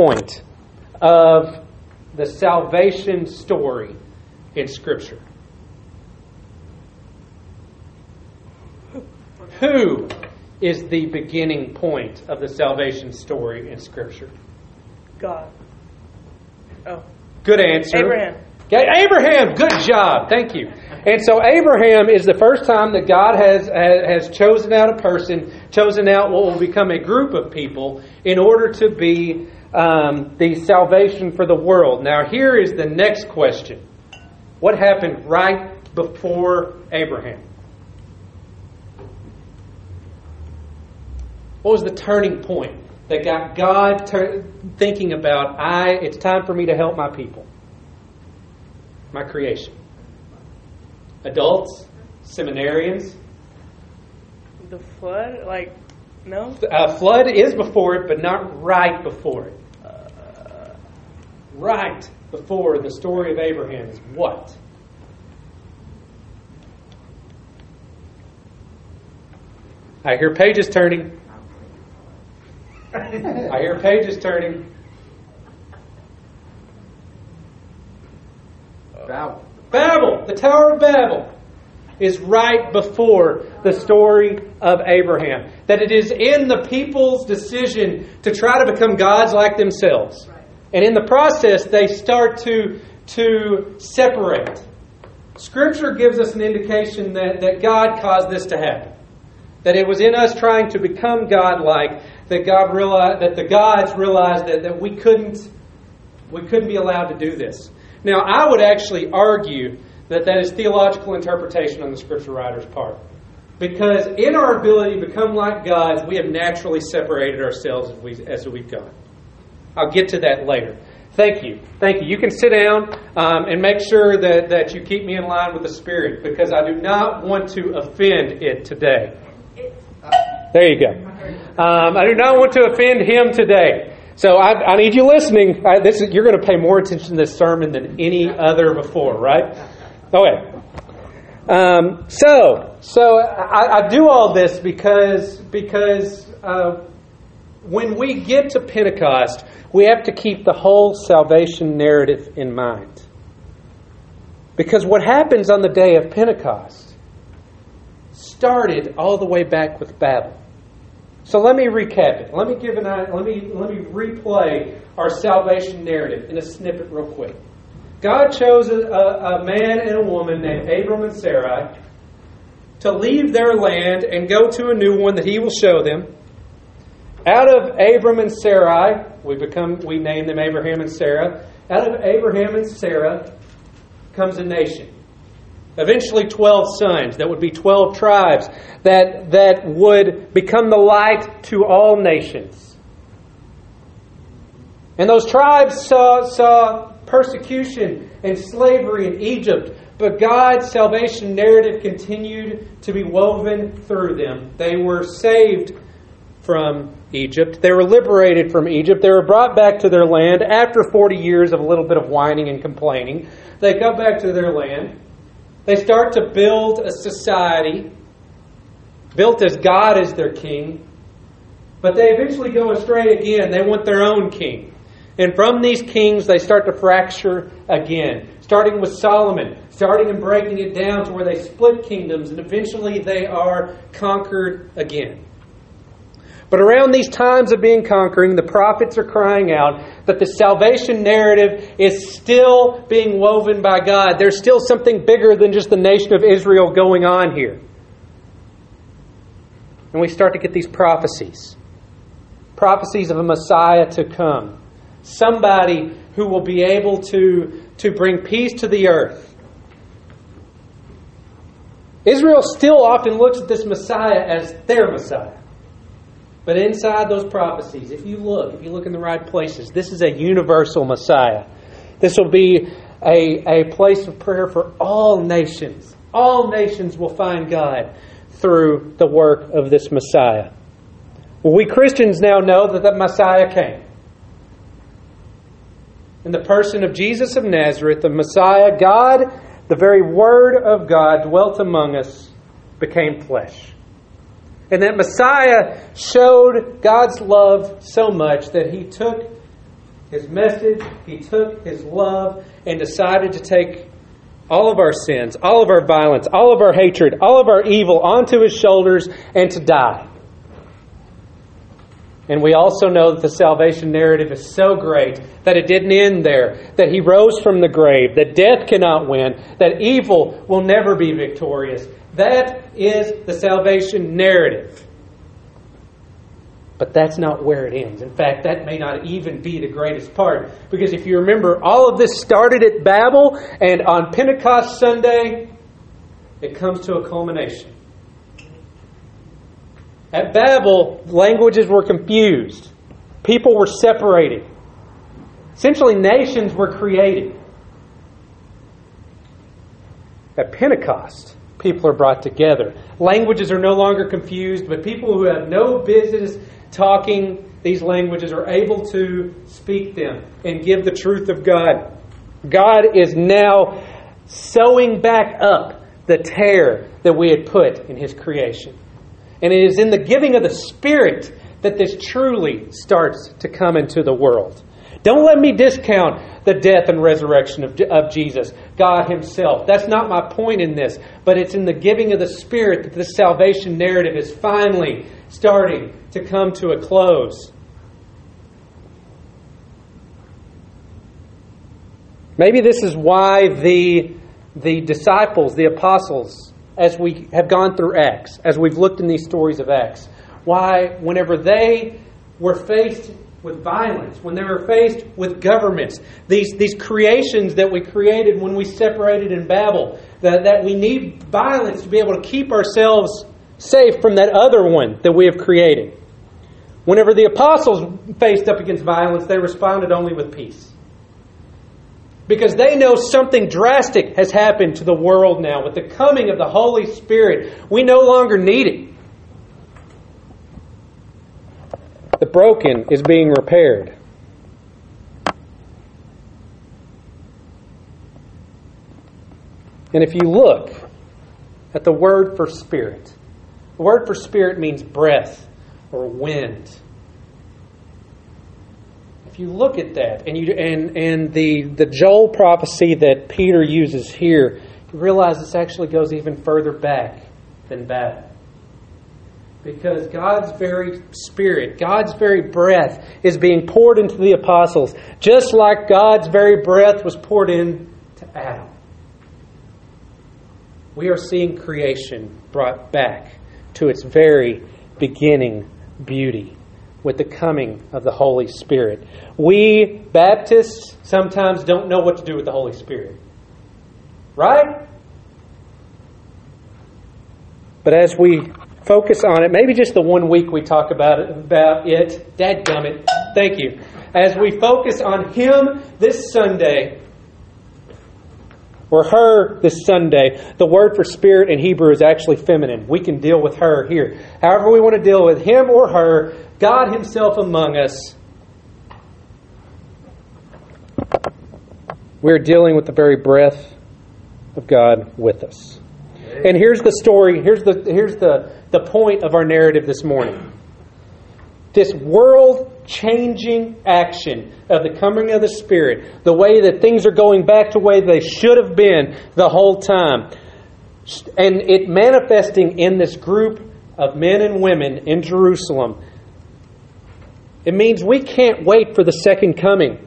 point of the salvation story in Scripture? Who is the beginning point of the salvation story in Scripture? God. Oh. Good answer. Abraham. Okay, Abraham, good job. Thank you. And so Abraham is the first time that God has, has chosen out a person, chosen out what will become a group of people in order to be um, the salvation for the world. Now, here is the next question What happened right before Abraham? What was the turning point that got God ter- thinking about, I, it's time for me to help my people, my creation? Adults, seminarians. The flood? Like, no? Uh, flood is before it, but not right before it. Uh, right before the story of Abraham is what? I hear pages turning. I hear pages turning. Babel. Babel, the Tower of Babel, is right before the story of Abraham. That it is in the people's decision to try to become gods like themselves. And in the process, they start to, to separate. Scripture gives us an indication that, that God caused this to happen. That it was in us trying to become God-like that God realized that the gods realized that, that we couldn't we couldn't be allowed to do this. Now, I would actually argue that that is theological interpretation on the scripture writer's part. Because in our ability to become like God, we have naturally separated ourselves as, we, as we've gone. I'll get to that later. Thank you. Thank you. You can sit down um, and make sure that, that you keep me in line with the Spirit because I do not want to offend it today. There you go. Um, I do not want to offend him today. So I, I need you listening. I, this is, you're going to pay more attention to this sermon than any other before, right? Okay. Um, so, so I, I, do all this because because uh, when we get to Pentecost, we have to keep the whole salvation narrative in mind. Because what happens on the day of Pentecost started all the way back with Babel. So let me recap it. Let me give an let me let me replay our salvation narrative in a snippet real quick. God chose a, a, man and a woman named Abram and Sarai to leave their land and go to a new one that He will show them. Out of Abram and Sarai, we become we name them Abraham and Sarah. Out of Abraham and Sarah comes a nation. Eventually, 12 sons. That would be 12 tribes that, that would become the light to all nations. And those tribes saw, saw persecution and slavery in Egypt, but God's salvation narrative continued to be woven through them. They were saved from Egypt. They were liberated from Egypt. They were brought back to their land after 40 years of a little bit of whining and complaining. They come back to their land. They start to build a society built as God is their king, but they eventually go astray again. They want their own king. And from these kings, they start to fracture again, starting with Solomon, starting and breaking it down to where they split kingdoms, and eventually they are conquered again. But around these times of being conquering, the prophets are crying out that the salvation narrative is still being woven by God. There's still something bigger than just the nation of Israel going on here. And we start to get these prophecies prophecies of a Messiah to come, somebody who will be able to, to bring peace to the earth. Israel still often looks at this Messiah as their Messiah. But inside those prophecies, if you look, if you look in the right places, this is a universal Messiah. This will be a, a place of prayer for all nations. All nations will find God through the work of this Messiah. Well, we Christians now know that the Messiah came. In the person of Jesus of Nazareth, the Messiah, God, the very Word of God, dwelt among us, became flesh. And that Messiah showed God's love so much that he took his message, he took his love, and decided to take all of our sins, all of our violence, all of our hatred, all of our evil onto his shoulders and to die. And we also know that the salvation narrative is so great that it didn't end there, that he rose from the grave, that death cannot win, that evil will never be victorious. That is the salvation narrative. But that's not where it ends. In fact, that may not even be the greatest part. Because if you remember, all of this started at Babel, and on Pentecost Sunday, it comes to a culmination. At Babel, languages were confused, people were separated. Essentially, nations were created. At Pentecost, people are brought together. Languages are no longer confused, but people who have no business talking these languages are able to speak them and give the truth of God. God is now sewing back up the tear that we had put in His creation. And it is in the giving of the Spirit that this truly starts to come into the world. Don't let me discount the death and resurrection of, of Jesus, God Himself. That's not my point in this, but it's in the giving of the Spirit that the salvation narrative is finally starting to come to a close. Maybe this is why the, the disciples, the apostles, as we have gone through Acts, as we've looked in these stories of Acts, why, whenever they were faced with violence, when they were faced with governments, these, these creations that we created when we separated in Babel, that, that we need violence to be able to keep ourselves safe from that other one that we have created. Whenever the apostles faced up against violence, they responded only with peace. Because they know something drastic has happened to the world now. With the coming of the Holy Spirit, we no longer need it. The broken is being repaired. And if you look at the word for spirit, the word for spirit means breath or wind. If you look at that and you and and the the Joel prophecy that Peter uses here, you realize this actually goes even further back than Babel. Because God's very spirit, God's very breath is being poured into the apostles, just like God's very breath was poured into Adam. We are seeing creation brought back to its very beginning beauty with the coming of the Holy Spirit. We Baptists sometimes don't know what to do with the Holy Spirit. Right? But as we focus on it, maybe just the one week we talk about it, about it, thank you. As we focus on Him this Sunday, or her this Sunday, the word for spirit in Hebrew is actually feminine. We can deal with her here. However, we want to deal with him or her, God Himself among us. We're dealing with the very breath of God with us. And here's the story, here's the here's the, the point of our narrative this morning. This world changing action of the coming of the Spirit, the way that things are going back to the way they should have been the whole time, and it manifesting in this group of men and women in Jerusalem. It means we can't wait for the second coming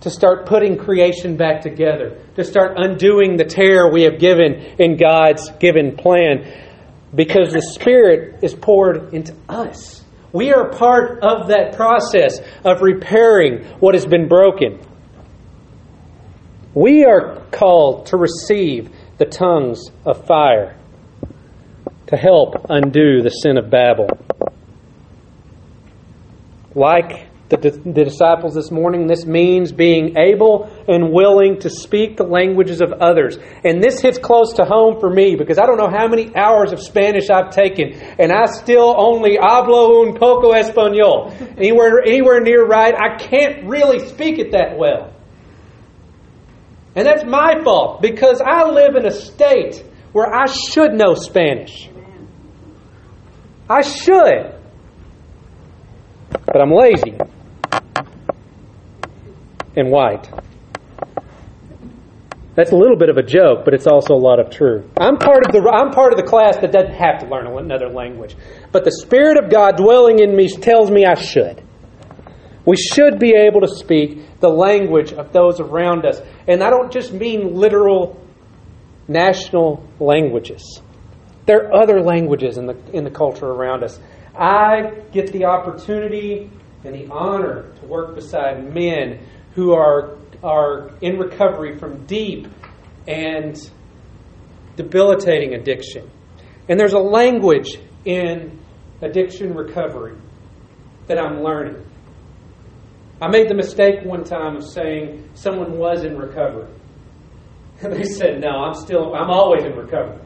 to start putting creation back together, to start undoing the tear we have given in God's given plan, because the Spirit is poured into us. We are part of that process of repairing what has been broken. We are called to receive the tongues of fire to help undo the sin of Babel. Like the, the disciples this morning, this means being able and willing to speak the languages of others. And this hits close to home for me because I don't know how many hours of Spanish I've taken, and I still only hablo un poco español. Anywhere, anywhere near right, I can't really speak it that well. And that's my fault because I live in a state where I should know Spanish. I should. But I'm lazy. And white. That's a little bit of a joke, but it's also a lot of truth. I'm part of the I'm part of the class that doesn't have to learn another language, but the Spirit of God dwelling in me tells me I should. We should be able to speak the language of those around us, and I don't just mean literal national languages. There are other languages in the in the culture around us. I get the opportunity and the honor to work beside men who are are in recovery from deep and debilitating addiction. And there's a language in addiction recovery that I'm learning. I made the mistake one time of saying someone was in recovery. And they said, No, I'm still, I'm always in recovery.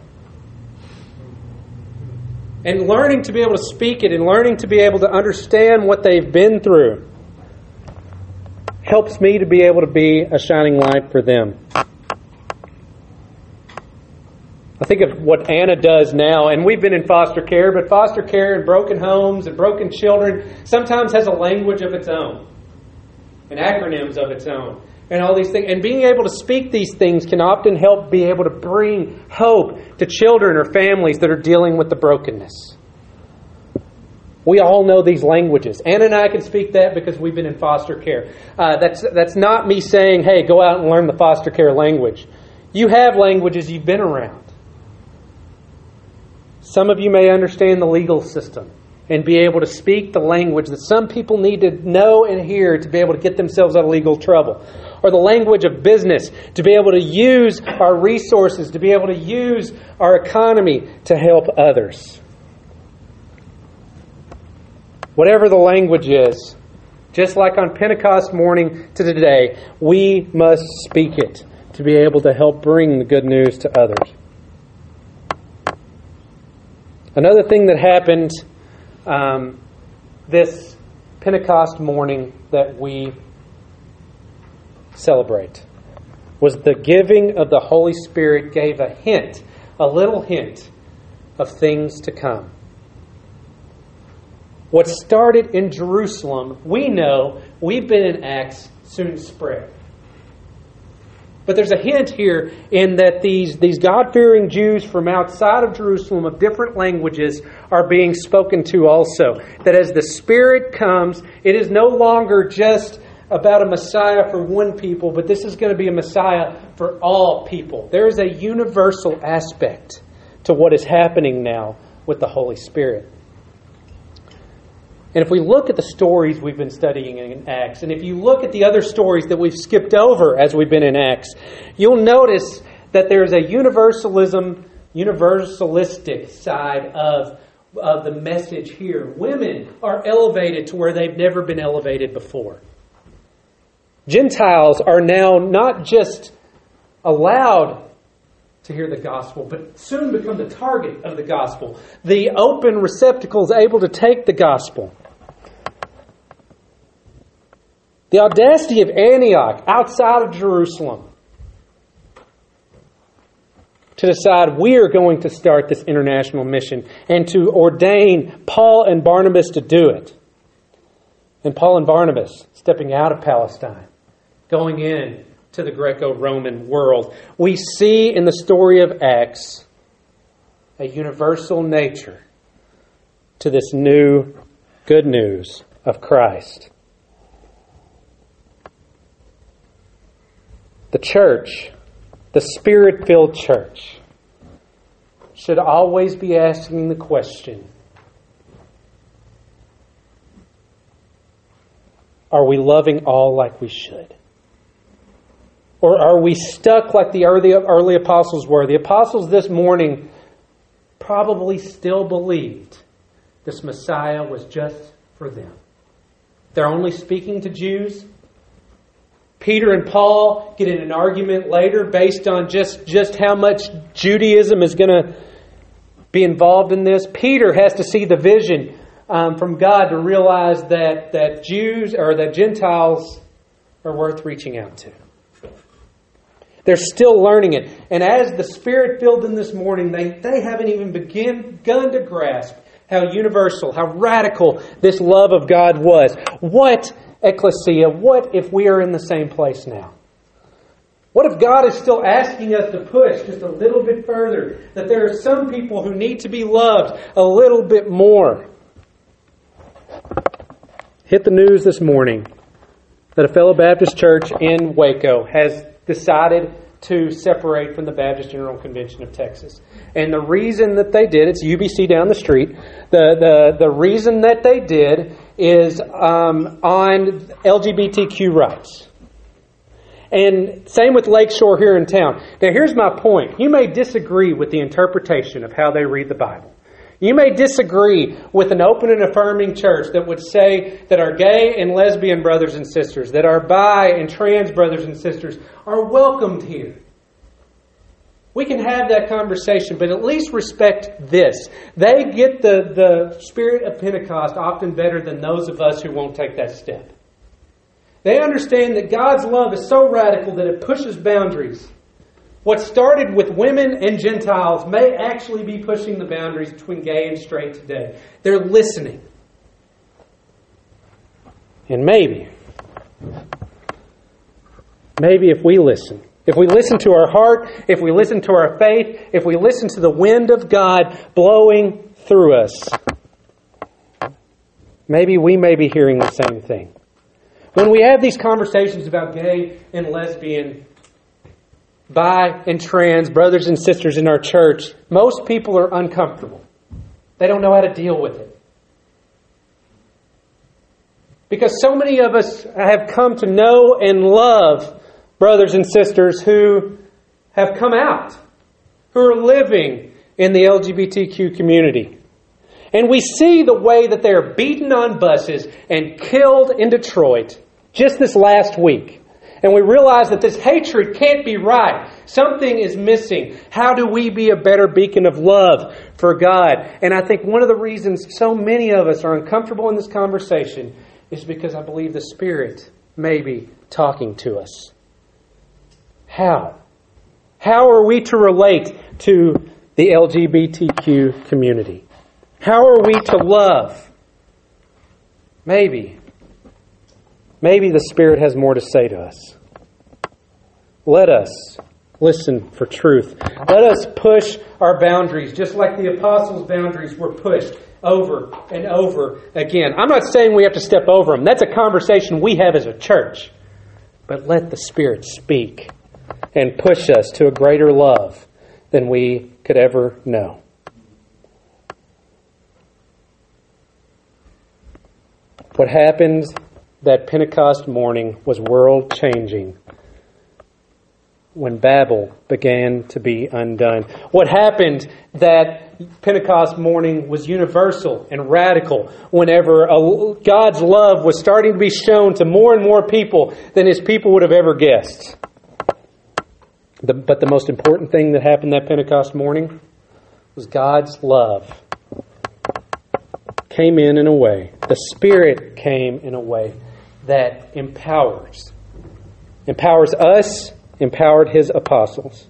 And learning to be able to speak it and learning to be able to understand what they've been through helps me to be able to be a shining light for them. I think of what Anna does now, and we've been in foster care, but foster care and broken homes and broken children sometimes has a language of its own and acronyms of its own and all these things. And being able to speak these things can often help be able to bring hope to children or families that are dealing with the brokenness. We all know these languages. Anna and I can speak that because we've been in foster care. Uh, that's, that's not me saying, hey, go out and learn the foster care language. You have languages you've been around. Some of you may understand the legal system and be able to speak the language that some people need to know and hear to be able to get themselves out of legal trouble. Or the language of business, to be able to use our resources, to be able to use our economy to help others. Whatever the language is, just like on Pentecost morning to today, we must speak it to be able to help bring the good news to others. Another thing that happened um, this Pentecost morning that we celebrate was the giving of the Holy Spirit gave a hint, a little hint of things to come. What started in Jerusalem, we know, we've been in Acts, soon spread. But there's a hint here in that these, these God fearing Jews from outside of Jerusalem of different languages are being spoken to also. That as the Spirit comes, it is no longer just about a Messiah for one people, but this is going to be a Messiah for all people. There is a universal aspect to what is happening now with the Holy Spirit. And if we look at the stories we've been studying in Acts, and if you look at the other stories that we've skipped over as we've been in Acts, you'll notice that there's a universalism, universalistic side of, of the message here. Women are elevated to where they've never been elevated before. Gentiles are now not just allowed to hear the gospel, but soon become the target of the gospel. The open receptacles able to take the gospel. The audacity of Antioch outside of Jerusalem to decide we are going to start this international mission and to ordain Paul and Barnabas to do it. And Paul and Barnabas stepping out of Palestine, going in to the Greco Roman world. We see in the story of Acts a universal nature to this new good news of Christ. The church, the spirit filled church, should always be asking the question Are we loving all like we should? Or are we stuck like the early, early apostles were? The apostles this morning probably still believed this Messiah was just for them. They're only speaking to Jews. Peter and Paul get in an argument later based on just, just how much Judaism is going to be involved in this. Peter has to see the vision um, from God to realize that, that Jews or that Gentiles are worth reaching out to. They're still learning it. And as the Spirit filled them this morning, they, they haven't even begin, begun to grasp how universal, how radical this love of God was. What ecclesia, what if we are in the same place now? What if God is still asking us to push just a little bit further? That there are some people who need to be loved a little bit more. Hit the news this morning that a fellow Baptist church in Waco has decided to separate from the Baptist General Convention of Texas. And the reason that they did, it's UBC down the street, the, the, the reason that they did is um, on LGBTQ rights. And same with Lakeshore here in town. Now, here's my point. You may disagree with the interpretation of how they read the Bible. You may disagree with an open and affirming church that would say that our gay and lesbian brothers and sisters, that our bi and trans brothers and sisters are welcomed here. We can have that conversation, but at least respect this. They get the, the spirit of Pentecost often better than those of us who won't take that step. They understand that God's love is so radical that it pushes boundaries. What started with women and Gentiles may actually be pushing the boundaries between gay and straight today. They're listening. And maybe, maybe if we listen, if we listen to our heart, if we listen to our faith, if we listen to the wind of God blowing through us, maybe we may be hearing the same thing. When we have these conversations about gay and lesbian, bi and trans brothers and sisters in our church, most people are uncomfortable. They don't know how to deal with it. Because so many of us have come to know and love brothers and sisters who have come out, who are living in the LGBTQ community. And we see the way that they are beaten on buses and killed in Detroit just this last week. And we realize that this hatred can't be right. Something is missing. How do we be a better beacon of love for God? And I think one of the reasons so many of us are uncomfortable in this conversation is because I believe the Spirit may be talking to us. How? How are we to relate to the LGBTQ community? How are we to love? Maybe Maybe the Spirit has more to say to us. Let us listen for truth. Let us push our boundaries, just like the apostles' boundaries were pushed over and over again. I'm not saying we have to step over them. That's a conversation we have as a church. But let the Spirit speak and push us to a greater love than we could ever know. What happened that Pentecost morning was world changing when Babel began to be undone. What happened that Pentecost morning was universal and radical whenever God's love was starting to be shown to more and more people than his people would have ever guessed. But the most important thing that happened that Pentecost morning was God's love came in in a way. The Spirit came in a way that empowers. Empowers us, empowered his apostles.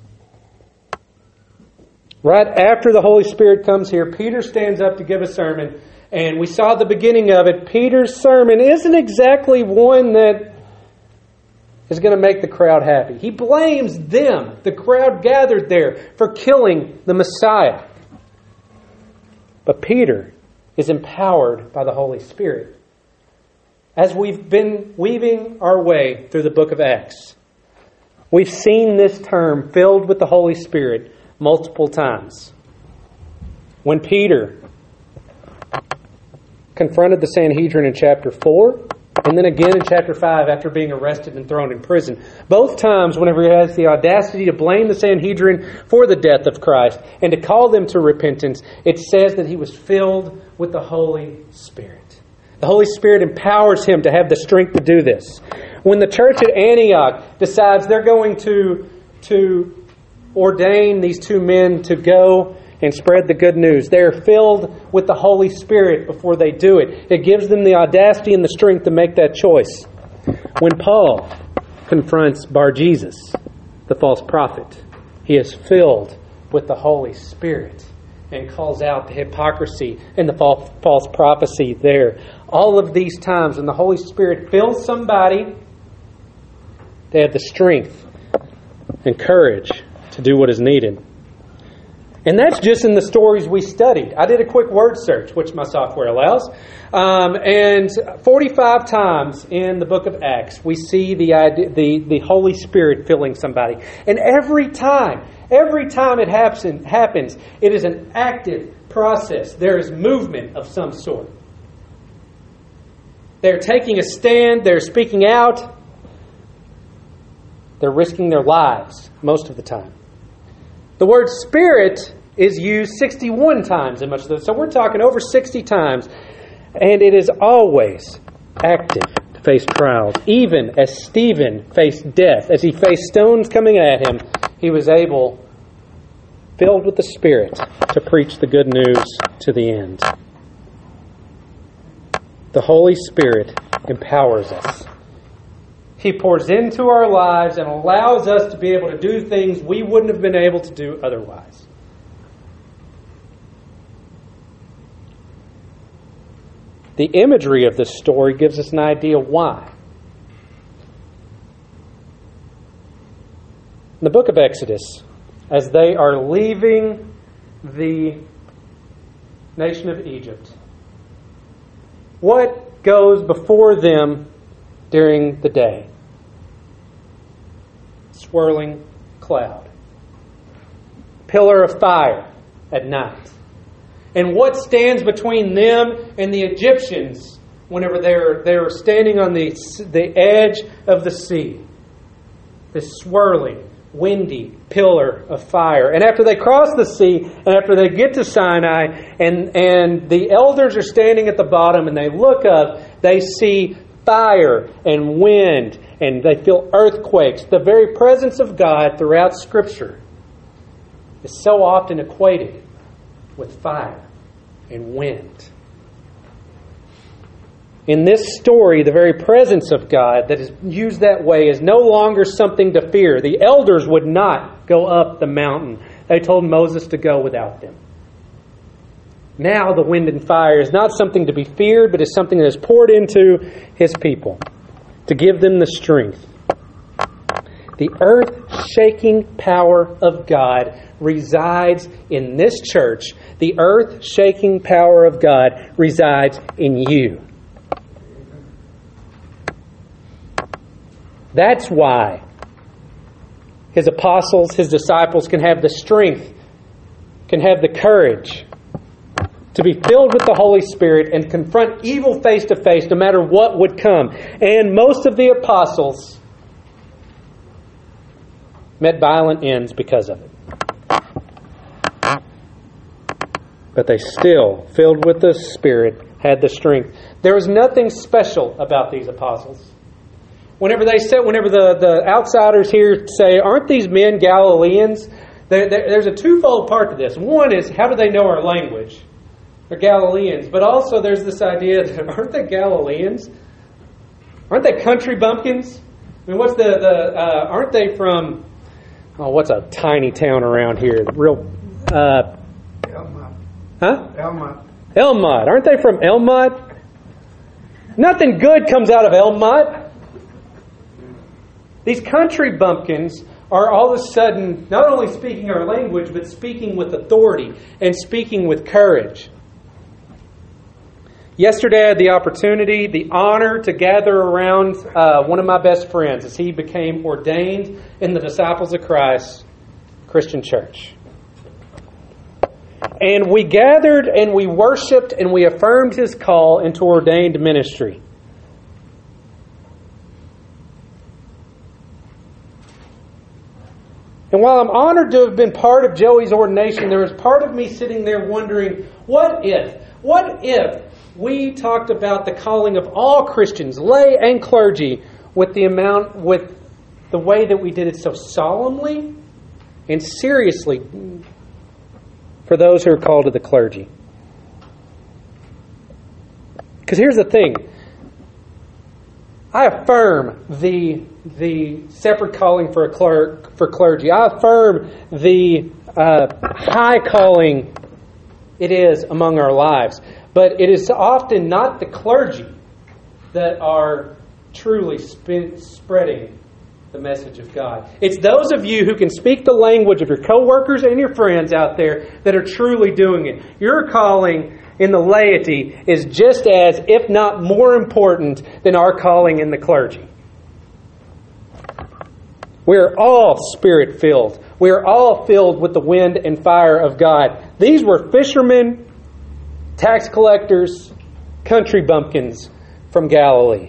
Right after the Holy Spirit comes here, Peter stands up to give a sermon, and we saw the beginning of it. Peter's sermon isn't exactly one that is going to make the crowd happy. He blames them, the crowd gathered there, for killing the Messiah. But Peter is empowered by the Holy Spirit as we've been weaving our way through the book of Acts, we've seen this term filled with the Holy Spirit multiple times. When Peter confronted the Sanhedrin in chapter 4, and then again in chapter 5 after being arrested and thrown in prison. Both times, whenever he has the audacity to blame the Sanhedrin for the death of Christ and to call them to repentance, it says that he was filled with the Holy Spirit. The Holy Spirit empowers him to have the strength to do this. When the church at Antioch decides they're going to, to ordain these two men to go and spread the good news, they're filled with the Holy Spirit before they do it. It gives them the audacity and the strength to make that choice. When Paul confronts Bar Jesus, the false prophet, he is filled with the Holy Spirit and calls out the hypocrisy and the false prophecy there. All of these times when the Holy Spirit fills somebody, they have the strength and courage to do what is needed. And that's just in the stories we studied. I did a quick word search, which my software allows. Um, and 45 times in the book of Acts, we see the, idea, the, the Holy Spirit filling somebody. And every time, every time it happens, happens, it is an active process. There is movement of some sort. They're taking a stand, they're speaking out, they're risking their lives most of the time. The word spirit is used 61 times in much of this. So we're talking over 60 times. And it is always active to face trials. Even as Stephen faced death, as he faced stones coming at him, he was able, filled with the Spirit, to preach the good news to the end. The Holy Spirit empowers us. He pours into our lives and allows us to be able to do things we wouldn't have been able to do otherwise. The imagery of this story gives us an idea why. In the book of Exodus, as they are leaving the nation of Egypt, what goes before them during the day? Swirling cloud. Pillar of fire at night. And what stands between them and the Egyptians whenever they're, they're standing on the, the edge of the sea? This swirling, windy pillar of fire. And after they cross the sea, and after they get to Sinai, and, and the elders are standing at the bottom and they look up, they see fire and wind, and they feel earthquakes. The very presence of God throughout Scripture is so often equated with fire and wind. In this story, the very presence of God that is used that way is no longer something to fear. The elders would not go up the mountain. They told Moses to go without them. Now, the wind and fire is not something to be feared, but is something that is poured into his people to give them the strength. The earth shaking power of God resides in this church. The earth shaking power of God resides in you. That's why his apostles, his disciples can have the strength, can have the courage to be filled with the Holy Spirit and confront evil face to face no matter what would come. And most of the apostles met violent ends because of it. But they still, filled with the Spirit, had the strength. There was nothing special about these apostles. Whenever they said, whenever the, the outsiders here say, aren't these men Galileans? There, there, there's a twofold part to this. One is, how do they know our language? They're Galileans. But also there's this idea that, aren't they Galileans? Aren't they country bumpkins? I mean, what's the, the uh, aren't they from, oh, what's a tiny town around here? Real, uh, Elm Mott. huh? Elm Mott. Elmont. Aren't they from Elm Mott? Nothing good comes out of Elm Mott. These country bumpkins are all of a sudden not only speaking our language, but speaking with authority and speaking with courage. Yesterday, I had the opportunity, the honor to gather around uh, one of my best friends as he became ordained in the Disciples of Christ Christian Church. And we gathered and we worshiped and we affirmed his call into ordained ministry. And while I'm honored to have been part of Joey's ordination, there was part of me sitting there wondering, what if? What if we talked about the calling of all Christians, lay and clergy, with the amount, with the way that we did it so solemnly and seriously for those who are called to the clergy? Because here's the thing. I affirm the the separate calling for a clerk for clergy. I affirm the uh, high calling it is among our lives. But it is often not the clergy that are truly sp- spreading the message of God. It's those of you who can speak the language of your coworkers and your friends out there that are truly doing it. Your calling in the laity is just as, if not more important, than our calling in the clergy. We are all spirit filled. We are all filled with the wind and fire of God. These were fishermen, tax collectors, country bumpkins from Galilee.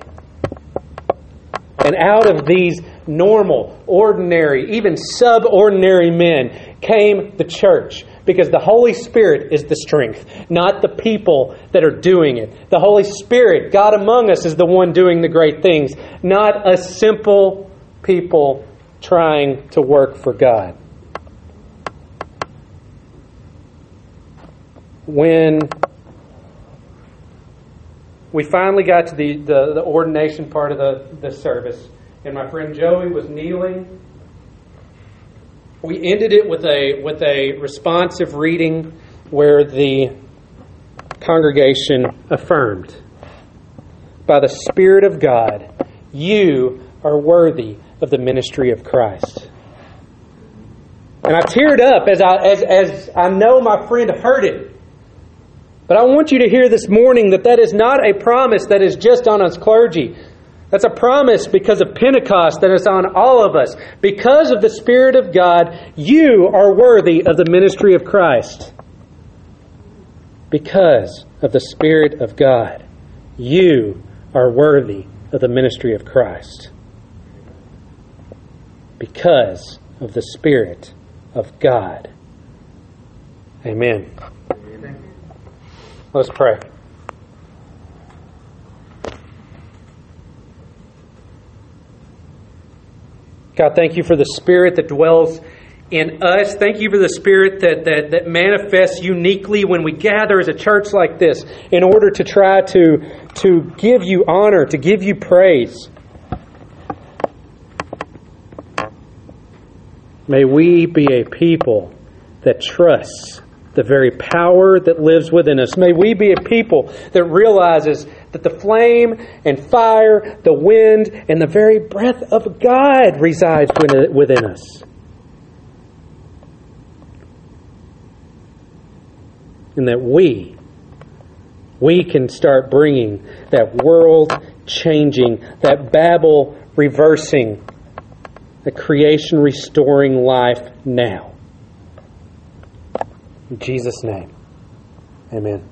And out of these normal, ordinary, even subordinary men came the church because the Holy Spirit is the strength, not the people that are doing it. The Holy Spirit, God among us, is the one doing the great things, not a simple people trying to work for God. When we finally got to the, the, the ordination part of the, the service, and my friend Joey was kneeling. We ended it with a with a responsive reading where the congregation affirmed, by the Spirit of God, you are worthy of the ministry of Christ. And I teared up as I as, as I know my friend heard it. But I want you to hear this morning that that is not a promise that is just on us clergy. That's a promise because of Pentecost that is on all of us. Because of the Spirit of God, you are worthy of the ministry of Christ. Because of the Spirit of God, you are worthy of the ministry of Christ. Because of the Spirit of God. Amen. Let's pray. God, thank you for the Spirit that dwells in us. Thank you for the Spirit that, that, that manifests uniquely when we gather as a church like this in order to try to, to give you honor, to give you praise. May we be a people that trusts the very power that lives within us. May we be a people that realizes that the flame and fire, the wind, and the very breath of God resides within us. And that we, we can start bringing that world changing, that Babel reversing, the creation restoring life now. In Jesus' name, amen.